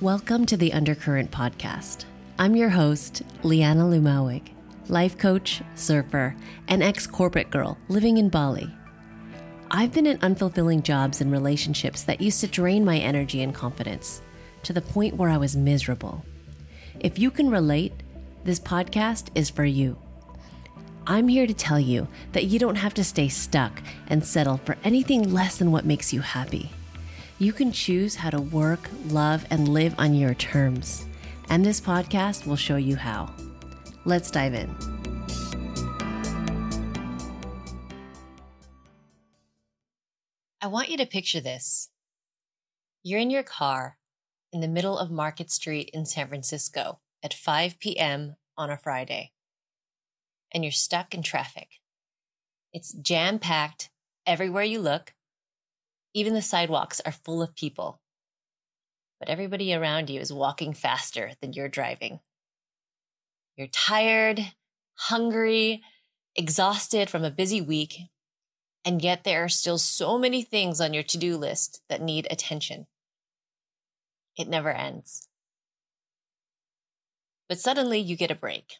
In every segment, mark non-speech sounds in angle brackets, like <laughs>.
Welcome to the Undercurrent Podcast. I'm your host, Liana Lumawig, life coach, surfer, and ex corporate girl living in Bali. I've been in unfulfilling jobs and relationships that used to drain my energy and confidence to the point where I was miserable. If you can relate, this podcast is for you. I'm here to tell you that you don't have to stay stuck and settle for anything less than what makes you happy. You can choose how to work, love, and live on your terms. And this podcast will show you how. Let's dive in. I want you to picture this. You're in your car in the middle of Market Street in San Francisco at 5 p.m. on a Friday, and you're stuck in traffic. It's jam packed everywhere you look even the sidewalks are full of people. But everybody around you is walking faster than you're driving. You're tired, hungry, exhausted from a busy week, and yet there are still so many things on your to do list that need attention. It never ends. But suddenly you get a break.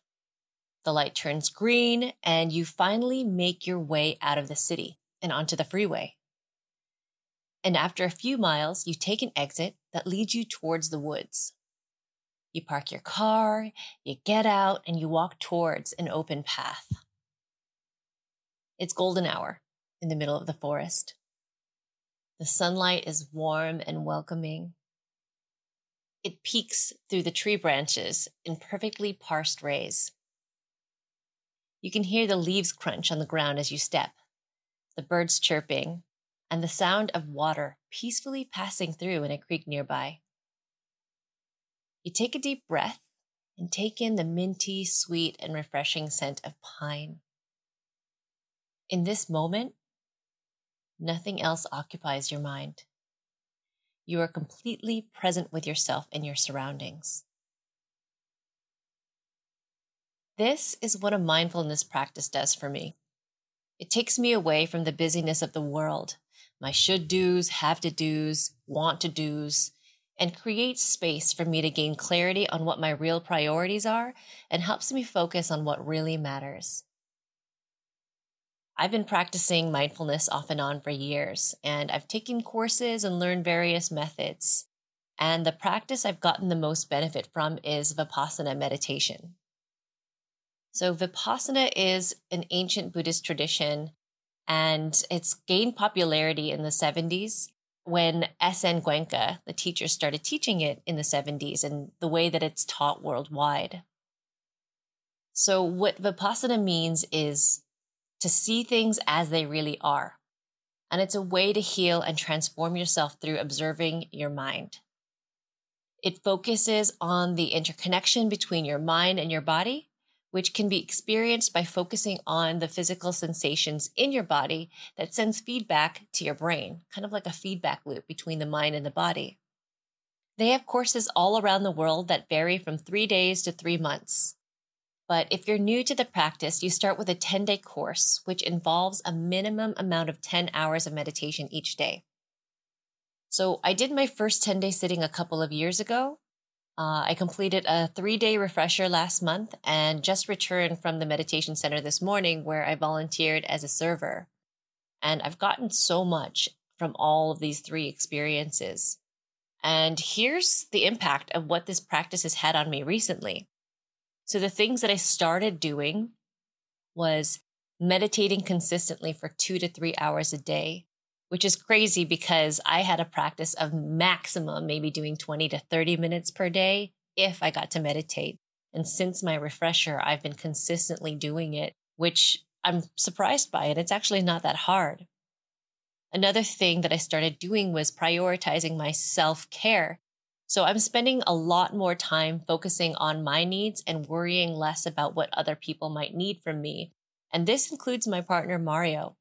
The light turns green, and you finally make your way out of the city and onto the freeway. And after a few miles, you take an exit that leads you towards the woods. You park your car, you get out, and you walk towards an open path. It's golden hour in the middle of the forest. The sunlight is warm and welcoming. It peeks through the tree branches in perfectly parsed rays. You can hear the leaves crunch on the ground as you step, the birds chirping, and the sound of water peacefully passing through in a creek nearby. You take a deep breath and take in the minty, sweet, and refreshing scent of pine. In this moment, nothing else occupies your mind. You are completely present with yourself and your surroundings. This is what a mindfulness practice does for me. It takes me away from the busyness of the world my should do's, have to do's, want to do's, and creates space for me to gain clarity on what my real priorities are and helps me focus on what really matters. I've been practicing mindfulness off and on for years, and I've taken courses and learned various methods. And the practice I've gotten the most benefit from is Vipassana meditation. So, Vipassana is an ancient Buddhist tradition and it's gained popularity in the 70s when S.N. The teacher, started teaching it in the 70s and the way that it's taught worldwide. So, what Vipassana means is to see things as they really are. And it's a way to heal and transform yourself through observing your mind. It focuses on the interconnection between your mind and your body which can be experienced by focusing on the physical sensations in your body that sends feedback to your brain, kind of like a feedback loop between the mind and the body. They have courses all around the world that vary from three days to three months. But if you're new to the practice, you start with a 10 day course, which involves a minimum amount of 10 hours of meditation each day. So I did my first 10 day sitting a couple of years ago, uh, I completed a three day refresher last month and just returned from the meditation center this morning where I volunteered as a server. And I've gotten so much from all of these three experiences. And here's the impact of what this practice has had on me recently. So, the things that I started doing was meditating consistently for two to three hours a day, which is crazy because I had a practice of maximum maybe doing 20 to 30 minutes per day if I got to meditate. And since my refresher, I've been consistently doing it, which I'm surprised by. And it's actually not that hard. Another thing that I started doing was prioritizing my self care. So I'm spending a lot more time focusing on my needs and worrying less about what other people might need from me. And this includes my partner, Mario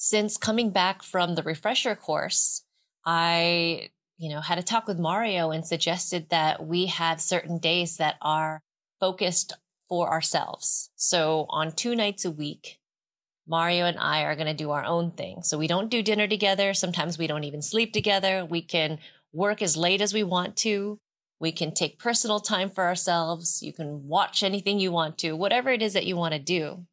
since coming back from the refresher course, I, you know, had a talk with Mario and suggested that we have certain days that are focused for ourselves. So on two nights a week, Mario and I are going to do our own thing. So we don't do dinner together. Sometimes we don't even sleep together. We can work as late as we want to. We can take personal time for ourselves. You can watch anything you want to, whatever it is that you want to do.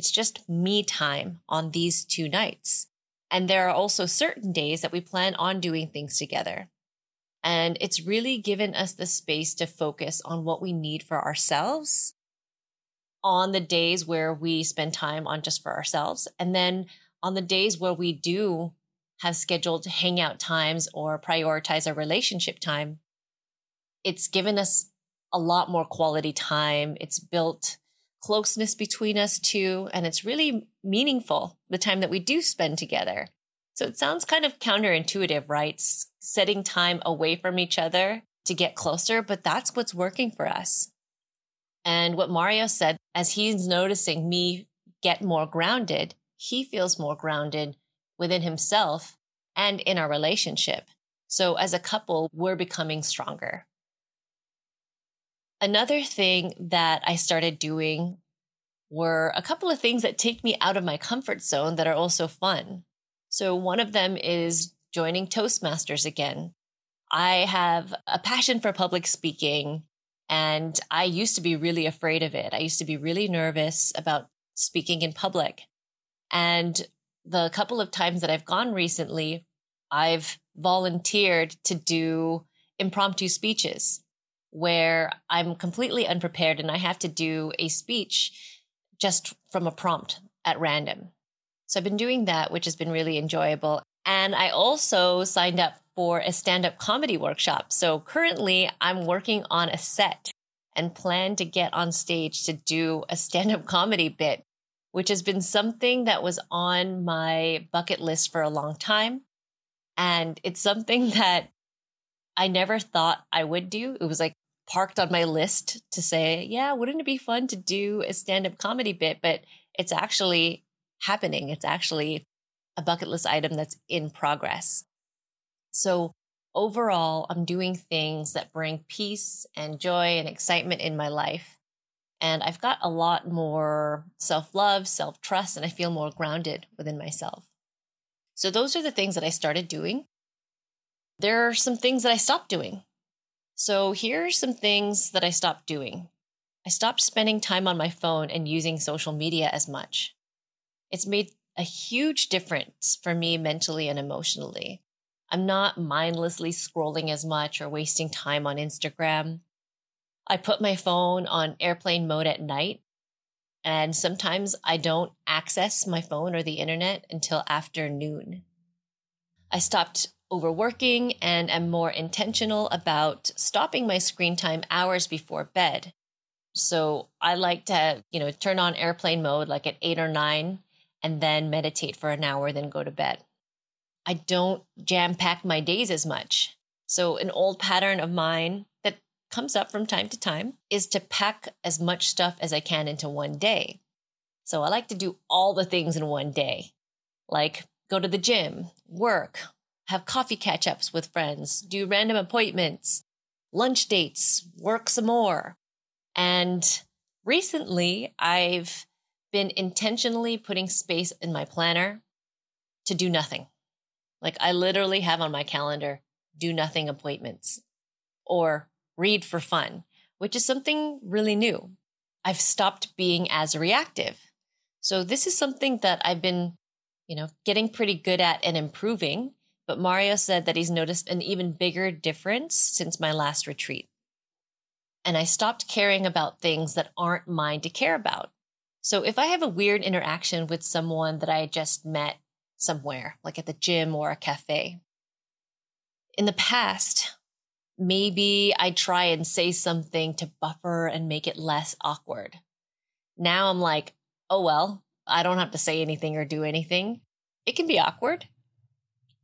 It's just me time on these two nights. And there are also certain days that we plan on doing things together. And it's really given us the space to focus on what we need for ourselves on the days where we spend time on just for ourselves. And then on the days where we do have scheduled hangout times or prioritize our relationship time, it's given us a lot more quality time. It's built closeness between us two, And it's really meaningful the time that we do spend together. So it sounds kind of counterintuitive, right? Setting time away from each other to get closer, but that's what's working for us. And what Mario said, as he's noticing me get more grounded, he feels more grounded within himself and in our relationship. So as a couple, we're becoming stronger. Another thing that I started doing were a couple of things that take me out of my comfort zone that are also fun. So one of them is joining Toastmasters again. I have a passion for public speaking and I used to be really afraid of it. I used to be really nervous about speaking in public. And the couple of times that I've gone recently, I've volunteered to do impromptu speeches where I'm completely unprepared and I have to do a speech just from a prompt at random. So I've been doing that, which has been really enjoyable. And I also signed up for a stand up comedy workshop. So currently I'm working on a set and plan to get on stage to do a stand up comedy bit, which has been something that was on my bucket list for a long time. And it's something <laughs> that I never thought I would do. It was like parked on my list to say, yeah, wouldn't it be fun to do a stand up comedy bit? But it's actually happening. It's actually a bucket list item that's in progress. So overall, I'm doing things that bring peace and joy and excitement in my life. And I've got a lot more self love, self trust, and I feel more grounded within myself. So those are the things that I started doing. There are some things that I stopped doing. So here are some things that I stopped doing. I stopped spending time on my phone and using social media as much. It's made a huge difference for me mentally and emotionally. I'm not mindlessly scrolling as much or wasting time on Instagram. I put my phone on airplane mode at night, and sometimes I don't access my phone or the internet until after noon. I stopped overworking and am more intentional about stopping my screen time hours before bed. So I like to, you know, turn on airplane mode like at eight or nine and then meditate for an hour, then go to bed. I don't jam pack my days as much. So, an old pattern of mine that comes up from time to time is to pack as much stuff as I can into one day. So, I like to do all the things in one day, like go to the gym, work, have coffee catch ups with friends, do random appointments, lunch dates, work some more. And recently, I've been intentionally putting space in my planner to do nothing. Like I literally have on my calendar, do nothing appointments or read for fun, which is something really new. I've stopped being as reactive. So this is something that I've been, you know, getting pretty good at and improving but Mario said that he's noticed an even bigger difference since my last retreat. And I stopped caring about things that aren't mine to care about. So if I have a weird interaction with someone that I just met somewhere, like at the gym or a cafe, in the past, maybe I try and say something to buffer and make it less awkward. Now I'm like, oh well, I don't have to say anything or do anything. It can be awkward.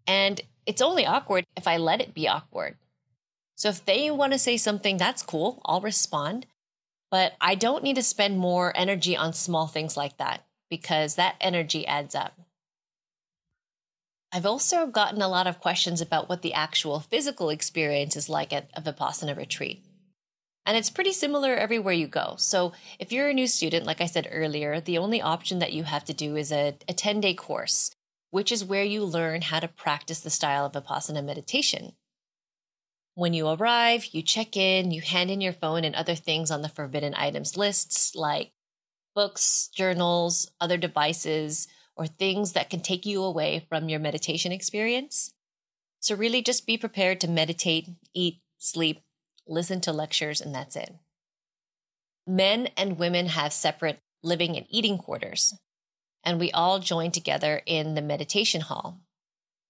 And it's only awkward if I let it be awkward. So if they want to say something, that's cool. I'll respond. But I don't need to spend more energy on small things like that because that energy adds up. I've also gotten a lot of questions about what the actual physical experience is like at a Vipassana retreat. And it's pretty similar everywhere you go. So if you're a new student, like I said earlier, the only option that you have to do is a, a 10 day course which is where you learn how to practice the style of Vipassana meditation. When you arrive, you check in, you hand in your phone and other things on the forbidden items lists like books, journals, other devices, or things that can take you away from your meditation experience. So, really, just be prepared to meditate, eat, sleep, listen to lectures, and that's it. Men and women have separate living and eating quarters, and we all join together in the meditation hall.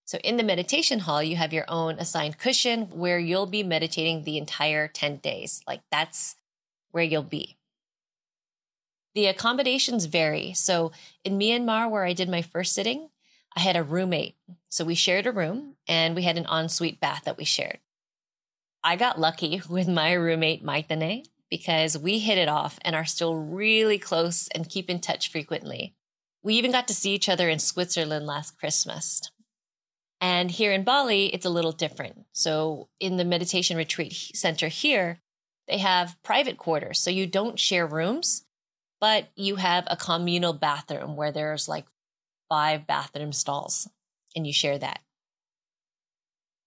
So, in the meditation hall, you have your own assigned cushion where you'll be meditating the entire 10 days. Like, that's where you'll be. The accommodations vary. So, in Myanmar, where I did my first sitting, I had a roommate. So, we shared a room and we had an ensuite bath that we shared. I got lucky <laughs> with my roommate, Maitane, because we hit it off and are still really close and keep in touch frequently. We even got to see each other in Switzerland last Christmas. And here in Bali, it's a little different. So, in the meditation retreat center here, they have private quarters. So, you don't share rooms, but you have a communal bathroom where there's like five bathroom stalls and you share that.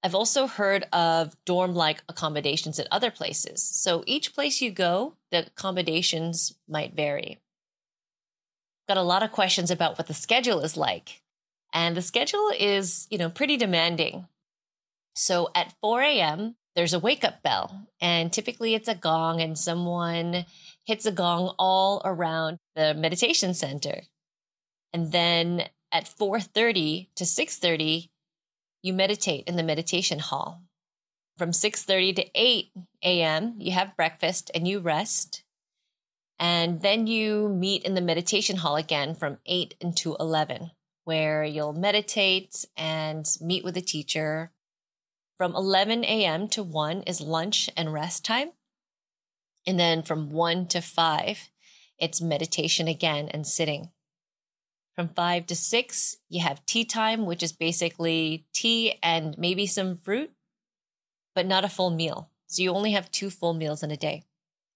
I've also heard of dorm like accommodations at other places. So, each place you go, the accommodations might vary. Got a lot of questions about what the schedule is like. And the schedule is, you know, pretty demanding. So at 4 a.m., there's a wake up bell, and typically it's a gong, and someone hits a gong all around the meditation center. And then at 4:30 to 6:30, you meditate in the meditation hall. From 6:30 to 8 a.m., you have breakfast and you rest. And then you meet in the meditation hall again from 8 until 11 where you'll meditate and meet with a teacher. From 11 a.m. to 1 is lunch and rest time. And then from 1 to 5, it's meditation again and sitting. From 5 to 6, you have tea time, which is basically tea and maybe some fruit, but not a full meal. So you only have two full meals in a day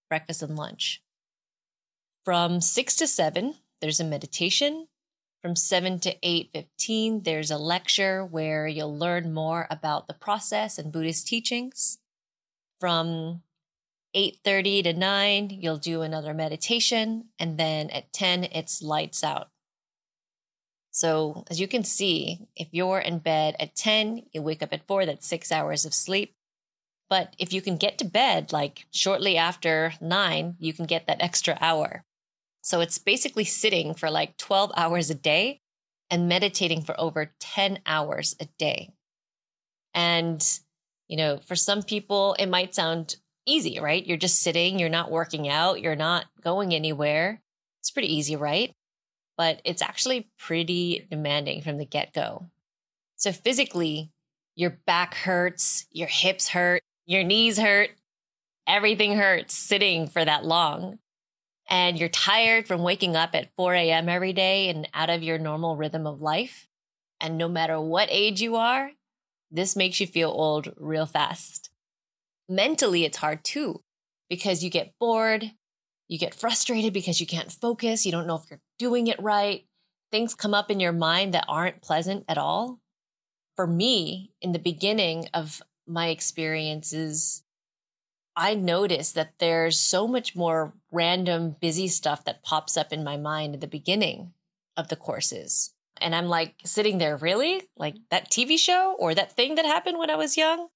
breakfast and lunch. From 6 to 7, there's a meditation from 7 to 8:15 there's a lecture where you'll learn more about the process and Buddhist teachings. From 8:30 to 9 you'll do another meditation and then at 10 it's lights out. So, as you can see, if you're in bed at 10, you wake up at 4, that's 6 hours of sleep. But if you can get to bed like shortly after 9, you can get that extra hour. So it's basically sitting for like 12 hours a day and meditating for over 10 hours a day. And, you know, for some people, it might sound easy, right? You're just sitting, you're not working out, you're not going anywhere. It's pretty easy, right? But it's actually pretty demanding from the get go. So physically, your back hurts, your hips hurt, your knees hurt, everything hurts sitting for that long and you're tired from waking up at 4 a.m. every day and out of your normal rhythm of life, and no matter what age you are, this makes you feel old real fast. Mentally, it's hard too because you get bored, you get frustrated because you can't focus, you don't know if you're doing it right. Things come up in your mind that aren't pleasant at all. For me, in the beginning of my experiences I notice that there's so much more random, busy stuff that pops up in my mind at the beginning of the courses. And I'm like sitting there, really? Like that TV show or that thing that happened when I was young?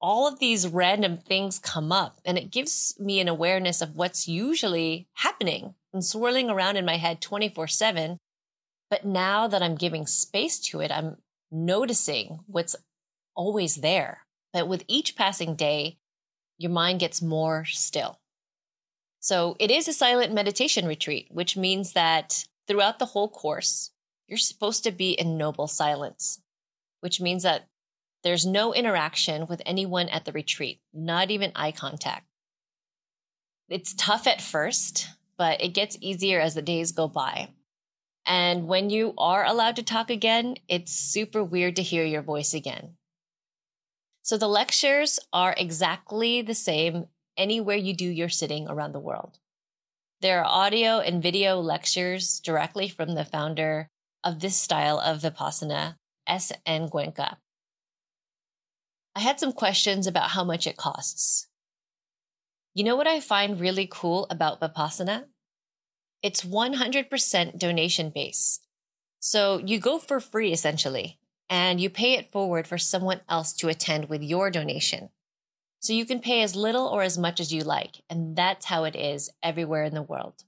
All of these random things come up, and it gives me an awareness of what's usually happening and swirling around in my head 24 7. But now that I'm giving space to it, I'm noticing what's always there. But with each passing day, your mind gets more still. So it is a silent meditation retreat, which means that throughout the whole course, you're supposed to be in noble silence, which means that there's no interaction with anyone at the retreat, not even eye contact. It's tough at first, but it gets easier as the days go by. And when you are allowed to talk again, it's super weird to hear your voice again. So the lectures are exactly the same anywhere you do your sitting around the world. There are audio and video lectures directly from the founder of this style of Vipassana, S. N. Goenka. I had some questions about how much it costs. You know what I find really cool about Vipassana? It's 100% donation based. So you go for free essentially, and you pay it forward for someone else to attend with your donation. So you can pay as little or as much as you like, and that's how it is everywhere in the world.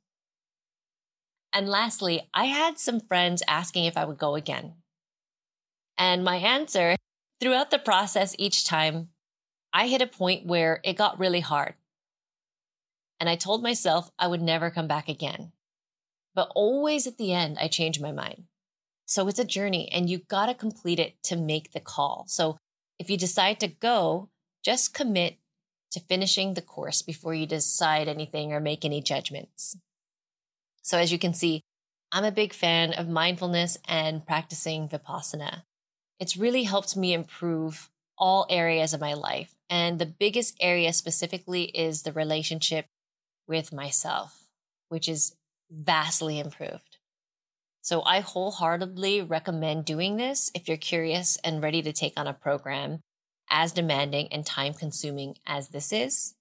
And lastly, I had some friends asking if I would go again. And my answer throughout the process each time, I hit a point where it got really hard. And I told myself I would never come back again. But always at the end, I changed my mind. So it's a journey and you got to complete it to make the call. So if you decide to go, just commit to finishing the course before you decide anything or make any judgments. So as you can see, I'm a big fan of mindfulness and practicing Vipassana. It's really helped me improve all areas of my life. And the biggest area specifically is the relationship with myself, which is vastly improved. So I wholeheartedly recommend doing this if you're curious and ready to take on a program as demanding and time consuming as this is.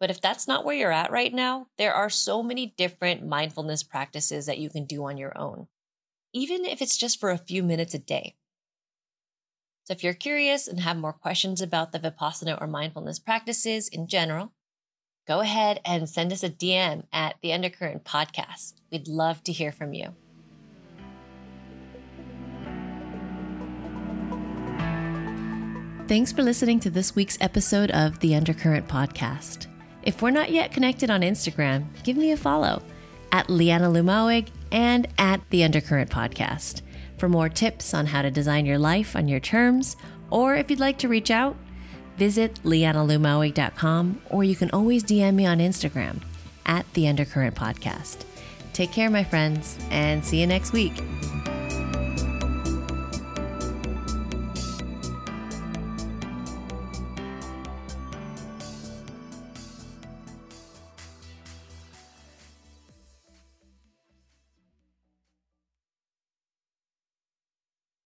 But if that's not where you're at right now, there are so many different mindfulness practices that you can do on your own, even if it's just for a few minutes a day. So if you're curious and have more questions about the Vipassana or mindfulness practices in general, go ahead and send us a DM at the Undercurrent Podcast. We'd love to hear from you. Thanks for listening to this week's episode of the Undercurrent Podcast. If we're not yet connected on Instagram, give me a follow at Liana Lumawig and at the Undercurrent Podcast for more tips on how to design your life on your terms, or if you'd like to reach out, visit lianalumawig.com or you can always DM me on Instagram at the Undercurrent Podcast. Take care, my friends, and see you next week.